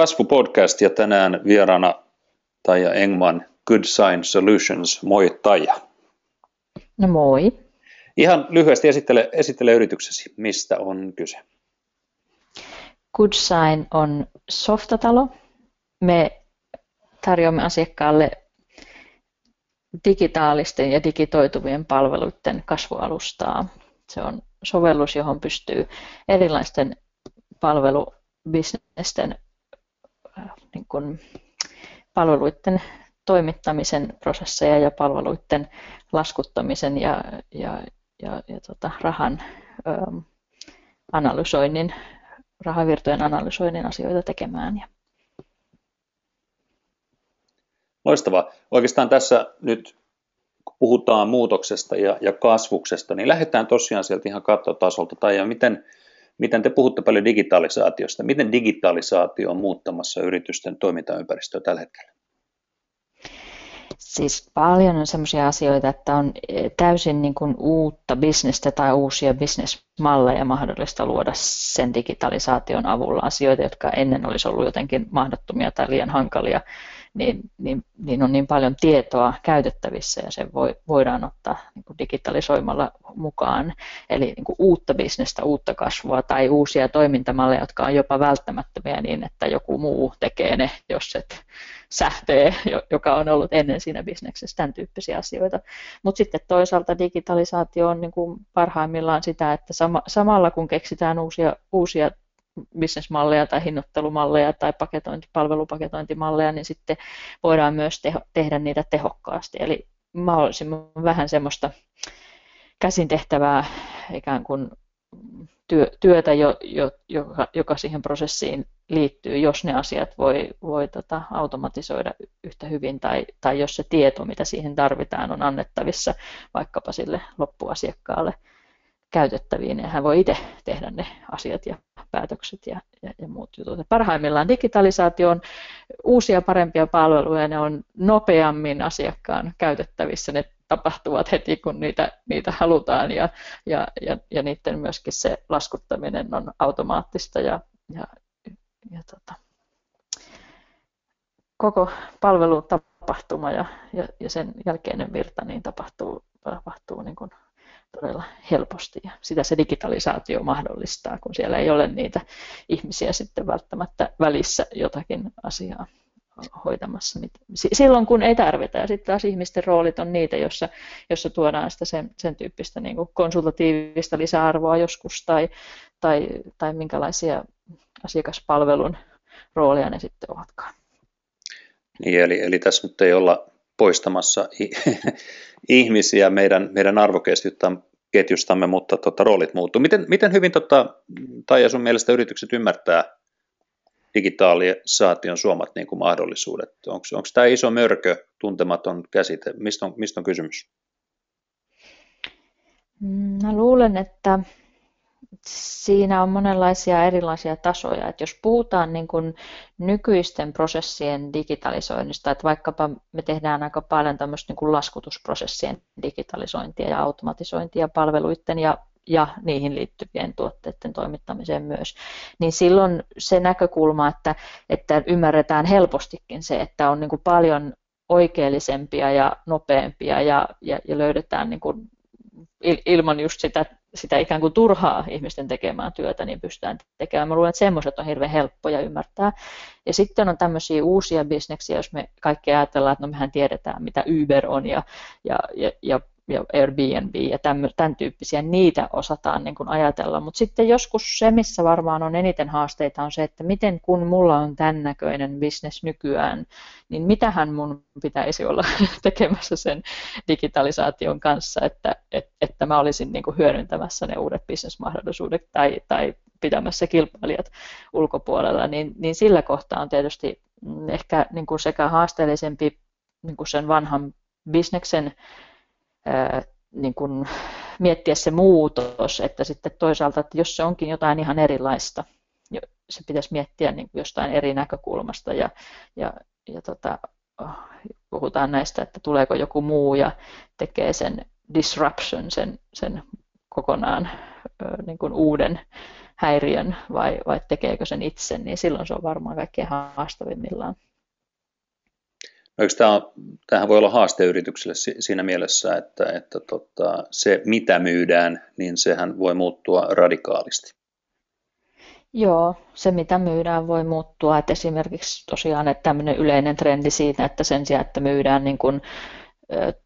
Kasvupodcast ja tänään vieraana Taija Engman Good Sign Solutions. Moi Taija. No moi. Ihan lyhyesti esittele, esittele yrityksesi, mistä on kyse. Good Sign on softatalo. Me tarjoamme asiakkaalle digitaalisten ja digitoituvien palveluiden kasvualustaa. Se on sovellus, johon pystyy erilaisten palvelubisnesten niin kuin palveluiden toimittamisen prosesseja ja palveluiden laskuttamisen ja, ja, ja, ja tota, rahan ähm, analysoinnin, rahavirtojen analysoinnin asioita tekemään. Loistavaa. Oikeastaan tässä nyt kun puhutaan muutoksesta ja, ja kasvuksesta, niin lähdetään tosiaan sieltä ihan kattotasolta. Tai ja miten, miten te puhutte paljon digitalisaatiosta, miten digitalisaatio on muuttamassa yritysten toimintaympäristöä tällä hetkellä? Siis paljon on sellaisia asioita, että on täysin niin kuin uutta bisnestä tai uusia bisnesmalleja mahdollista luoda sen digitalisaation avulla asioita, jotka ennen olisi ollut jotenkin mahdottomia tai liian hankalia niin, niin, niin on niin paljon tietoa käytettävissä ja se voi, voidaan ottaa niin kuin digitalisoimalla mukaan. Eli niin kuin uutta bisnestä, uutta kasvua tai uusia toimintamalleja, jotka on jopa välttämättömiä niin, että joku muu tekee ne, jos et sähtee, joka on ollut ennen siinä bisneksessä, tämän tyyppisiä asioita. Mutta sitten toisaalta digitalisaatio on niin kuin parhaimmillaan sitä, että sama, samalla kun keksitään uusia, uusia bisnesmalleja tai hinnoittelumalleja tai paketointi, palvelupaketointimalleja, niin sitten voidaan myös teho, tehdä niitä tehokkaasti. Eli mahdollisimman vähän semmoista käsin tehtävää ikään kuin työ, työtä, jo, jo, joka, joka siihen prosessiin liittyy, jos ne asiat voi, voi tota, automatisoida yhtä hyvin tai, tai jos se tieto, mitä siihen tarvitaan, on annettavissa vaikkapa sille loppuasiakkaalle käytettäviin. Ja hän voi itse tehdä ne asiat ja päätökset ja, ja, ja muut jutut. Parhaimmillaan digitalisaatio on uusia parempia palveluja, ne on nopeammin asiakkaan käytettävissä, ne tapahtuvat heti kun niitä, niitä halutaan. Ja, ja, ja, ja niiden myöskin se laskuttaminen on automaattista ja, ja, ja tota, koko palvelutapahtuma ja, ja, ja sen jälkeinen virta niin tapahtuu, tapahtuu niin kuin todella helposti. Ja sitä se digitalisaatio mahdollistaa, kun siellä ei ole niitä ihmisiä sitten välttämättä välissä jotakin asiaa hoitamassa silloin, kun ei tarvita. Ja sitten taas ihmisten roolit on niitä, jossa, jossa tuodaan sitä sen, sen tyyppistä niin kuin konsultatiivista lisäarvoa joskus tai, tai, tai minkälaisia asiakaspalvelun roolia ne sitten ovatkaan. Niin, eli, eli tässä nyt ei olla poistamassa ihmisiä meidän, meidän arvoketjustamme, mutta tota, roolit muuttuu. Miten, miten hyvin, tota, tai sun mielestä yritykset ymmärtää digitaalisaation suomat niin kuin mahdollisuudet? Onko tämä iso mörkö, tuntematon käsite? Mistä on, mistä on kysymys? Mä luulen, että siinä on monenlaisia erilaisia tasoja. Että jos puhutaan niin kuin nykyisten prosessien digitalisoinnista, että vaikkapa me tehdään aika paljon niin kuin laskutusprosessien digitalisointia ja automatisointia palveluiden ja ja niihin liittyvien tuotteiden toimittamiseen myös, niin silloin se näkökulma, että, että ymmärretään helpostikin se, että on niin kuin paljon oikeellisempia ja nopeampia ja, ja, ja löydetään niin kuin ilman just sitä sitä ikään kuin turhaa ihmisten tekemään työtä, niin pystytään tekemään. Mä luulen, että semmoiset on hirveän helppoja ymmärtää. Ja sitten on tämmöisiä uusia bisneksiä, jos me kaikki ajatellaan, että no mehän tiedetään, mitä Uber on ja, ja, ja, ja ja Airbnb ja tämän, tyyppisiä, niitä osataan niin kuin ajatella. Mutta sitten joskus se, missä varmaan on eniten haasteita, on se, että miten kun mulla on tämän näköinen business nykyään, niin mitähän mun pitäisi olla tekemässä sen digitalisaation kanssa, että, että, että mä olisin niin kuin hyödyntämässä ne uudet bisnesmahdollisuudet tai, tai pitämässä kilpailijat ulkopuolella, niin, niin sillä kohtaa on tietysti ehkä niin kuin sekä haasteellisempi niin kuin sen vanhan bisneksen niin kuin miettiä se muutos, että sitten toisaalta, että jos se onkin jotain ihan erilaista, se pitäisi miettiä niin kuin jostain eri näkökulmasta ja, ja, ja tota, puhutaan näistä, että tuleeko joku muu ja tekee sen disruption, sen, sen kokonaan niin kuin uuden häiriön vai, vai tekeekö sen itse, niin silloin se on varmaan kaikkein haastavimmillaan. Tämä, tämähän voi olla haaste yritykselle siinä mielessä, että, että tota, se mitä myydään, niin sehän voi muuttua radikaalisti. Joo, se mitä myydään voi muuttua. Että esimerkiksi tosiaan että tämmöinen yleinen trendi siitä, että sen sijaan, että myydään niin kuin,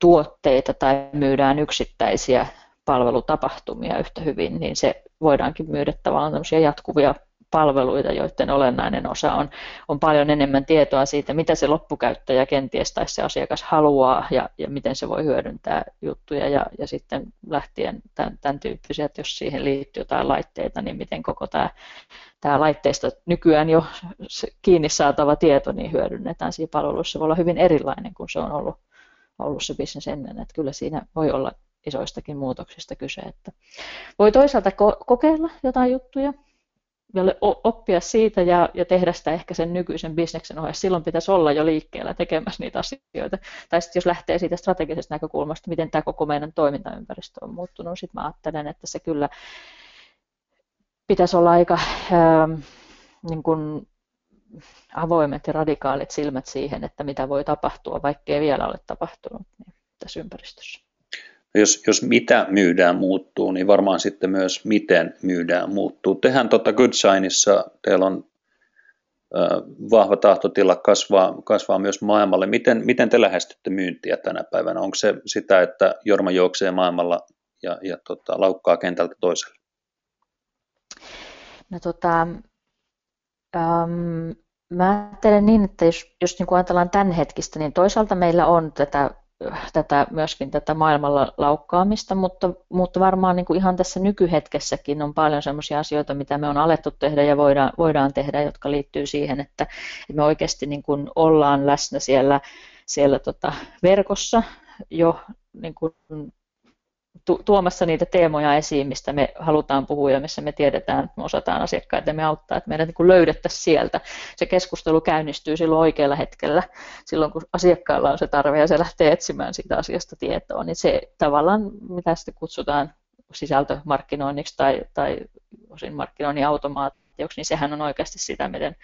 tuotteita tai myydään yksittäisiä palvelutapahtumia yhtä hyvin, niin se voidaankin myydä tavallaan jatkuvia palveluita, joiden olennainen osa on, on paljon enemmän tietoa siitä, mitä se loppukäyttäjä kenties tai se asiakas haluaa ja, ja miten se voi hyödyntää juttuja ja, ja sitten lähtien tämän, tämän tyyppisiä, että jos siihen liittyy jotain laitteita, niin miten koko tämä, tämä laitteista nykyään jo kiinni saatava tieto niin hyödynnetään siinä palveluissa. Se voi olla hyvin erilainen kuin se on ollut, ollut se bisnes ennen, että kyllä siinä voi olla isoistakin muutoksista kyse. Että voi toisaalta ko- kokeilla jotain juttuja, oppia siitä ja, ja tehdä sitä ehkä sen nykyisen bisneksen ohessa. Silloin pitäisi olla jo liikkeellä tekemässä niitä asioita. Tai sitten jos lähtee siitä strategisesta näkökulmasta, miten tämä koko meidän toimintaympäristö on muuttunut, sitten mä ajattelen, että se kyllä pitäisi olla aika ähm, niin kuin avoimet ja radikaalit silmät siihen, että mitä voi tapahtua, vaikkei vielä ole tapahtunut niin tässä ympäristössä. Jos, jos mitä myydään muuttuu, niin varmaan sitten myös miten myydään muuttuu. Tehän tuota Good Signissa, teillä on äh, vahva tahtotila kasvaa, kasvaa myös maailmalle. Miten, miten te lähestytte myyntiä tänä päivänä? Onko se sitä, että Jorma juoksee maailmalla ja, ja tota, laukkaa kentältä toiselle? No tota, um, mä ajattelen niin, että jos, jos niin ajatellaan tämän hetkistä, niin toisaalta meillä on tätä tätä, myöskin tätä maailmalla laukkaamista, mutta, mutta varmaan niin kuin ihan tässä nykyhetkessäkin on paljon sellaisia asioita, mitä me on alettu tehdä ja voidaan, voidaan tehdä, jotka liittyy siihen, että me oikeasti niin kuin ollaan läsnä siellä, siellä tota verkossa jo niin kuin tuomassa niitä teemoja esiin, mistä me halutaan puhua ja missä me tiedetään, että me osataan asiakkaita me auttaa, että meidän niin löydettäisiin sieltä. Se keskustelu käynnistyy silloin oikealla hetkellä, silloin kun asiakkaalla on se tarve ja se lähtee etsimään siitä asiasta tietoa, niin se tavallaan, mitä sitten kutsutaan sisältömarkkinoinniksi tai, tai osin markkinoinnin automaatioksi, niin sehän on oikeasti sitä, miten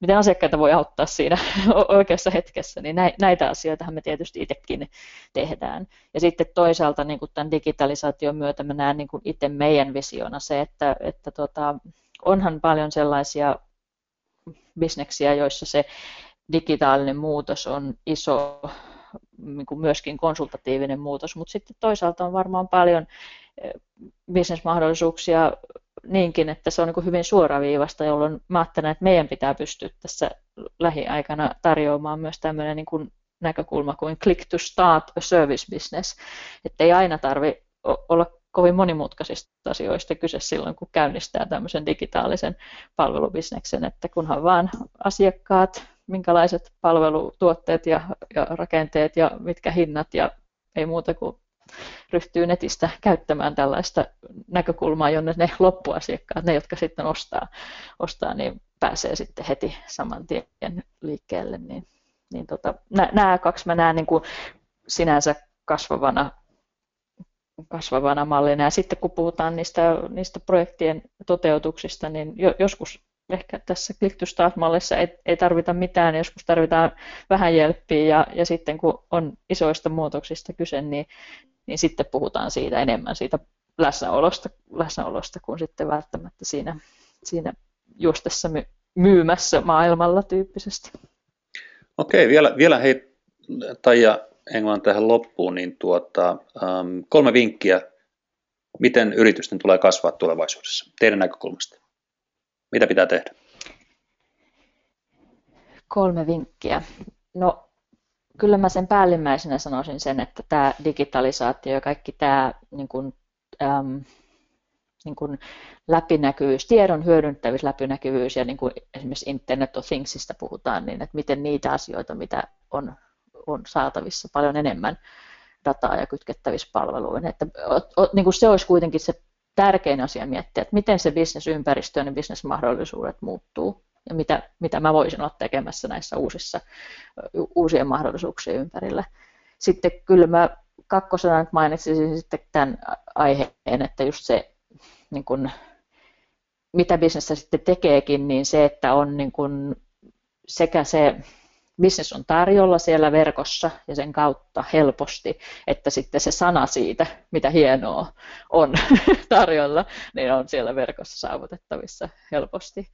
miten asiakkaita voi auttaa siinä oikeassa hetkessä, niin näitä asioita me tietysti itsekin tehdään. Ja sitten toisaalta niin kuin tämän digitalisaation myötä mä näen niin kuin itse meidän visiona se, että, että tota, onhan paljon sellaisia bisneksiä, joissa se digitaalinen muutos on iso, niin kuin myöskin konsultatiivinen muutos, mutta sitten toisaalta on varmaan paljon eh, bisnesmahdollisuuksia niinkin, että se on niin hyvin suoraviivasta, jolloin mä ajattelen, että meidän pitää pystyä tässä lähiaikana tarjoamaan myös tämmöinen niin kuin näkökulma kuin click to start a service business, että ei aina tarvi olla kovin monimutkaisista asioista kyse silloin, kun käynnistää tämmöisen digitaalisen palvelubisneksen, että kunhan vaan asiakkaat, minkälaiset palvelutuotteet ja, ja rakenteet ja mitkä hinnat ja ei muuta kuin ryhtyy netistä käyttämään tällaista näkökulmaa, jonne ne loppuasiakkaat, ne jotka sitten ostaa, ostaa niin pääsee sitten heti saman tien liikkeelle. Niin, niin tota, nämä kaksi mä näen niin kuin sinänsä kasvavana, kasvavana mallina. Ja sitten kun puhutaan niistä, niistä projektien toteutuksista, niin jo, joskus ehkä tässä click to start-mallissa ei, ei tarvita mitään, joskus tarvitaan vähän jelppiä ja, ja sitten kun on isoista muutoksista kyse, niin, niin sitten puhutaan siitä enemmän siitä läsnäolosta, läsnäolosta kuin sitten välttämättä siinä, siinä juostessa my, myymässä maailmalla tyyppisesti. Okei, vielä, vielä hei Taija Englann tähän loppuun, niin tuota, kolme vinkkiä, miten yritysten tulee kasvaa tulevaisuudessa teidän näkökulmasta. Mitä pitää tehdä? Kolme vinkkiä. No kyllä mä sen päällimmäisenä sanoisin sen, että tämä digitalisaatio ja kaikki tämä niin kuin, äm, niin kuin läpinäkyvyys, tiedon hyödyntävyys, läpinäkyvyys ja niin kuin esimerkiksi Internet of Thingsista puhutaan, niin että miten niitä asioita, mitä on, on saatavissa paljon enemmän dataa ja kytkettävissä palveluihin. Että, niin kuin se olisi kuitenkin se tärkein asia miettiä, että miten se bisnesympäristö ja ne bisnesmahdollisuudet muuttuu ja mitä, mitä mä voisin olla tekemässä näissä uusissa, uusien mahdollisuuksien ympärillä. Sitten kyllä mä kakkosena nyt mainitsisin sitten tämän aiheen, että just se niin kun, mitä bisnestä sitten tekeekin, niin se, että on niin kuin sekä se business on tarjolla siellä verkossa ja sen kautta helposti, että sitten se sana siitä, mitä hienoa on tarjolla, niin on siellä verkossa saavutettavissa helposti.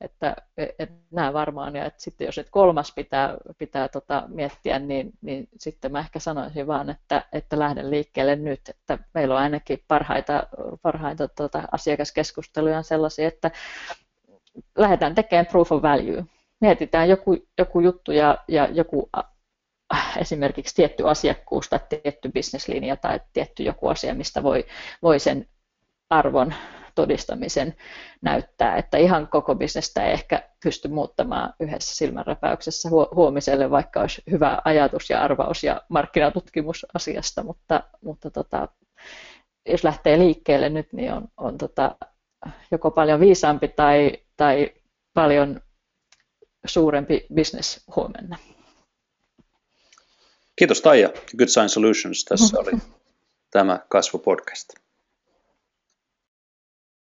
Että et nämä varmaan, ja että sitten jos nyt kolmas pitää, pitää tota miettiä, niin, niin sitten mä ehkä sanoisin vaan, että, että lähden liikkeelle nyt, että meillä on ainakin parhaita, parhaita tota asiakaskeskusteluja sellaisia, että lähdetään tekemään proof of value. Mietitään joku, joku juttu ja, ja joku esimerkiksi tietty asiakkuus tai tietty bisneslinja tai tietty joku asia, mistä voi, voi sen arvon todistamisen näyttää, että ihan koko bisnestä ei ehkä pysty muuttamaan yhdessä silmänräpäyksessä huomiselle, vaikka olisi hyvä ajatus ja arvaus ja markkinatutkimus asiasta, mutta, mutta tota, jos lähtee liikkeelle nyt, niin on, on tota, joko paljon viisaampi tai, tai paljon suurempi business huomenna. Kiitos Taija. Good Sign Solutions. Tässä oli tämä kasvupodcast.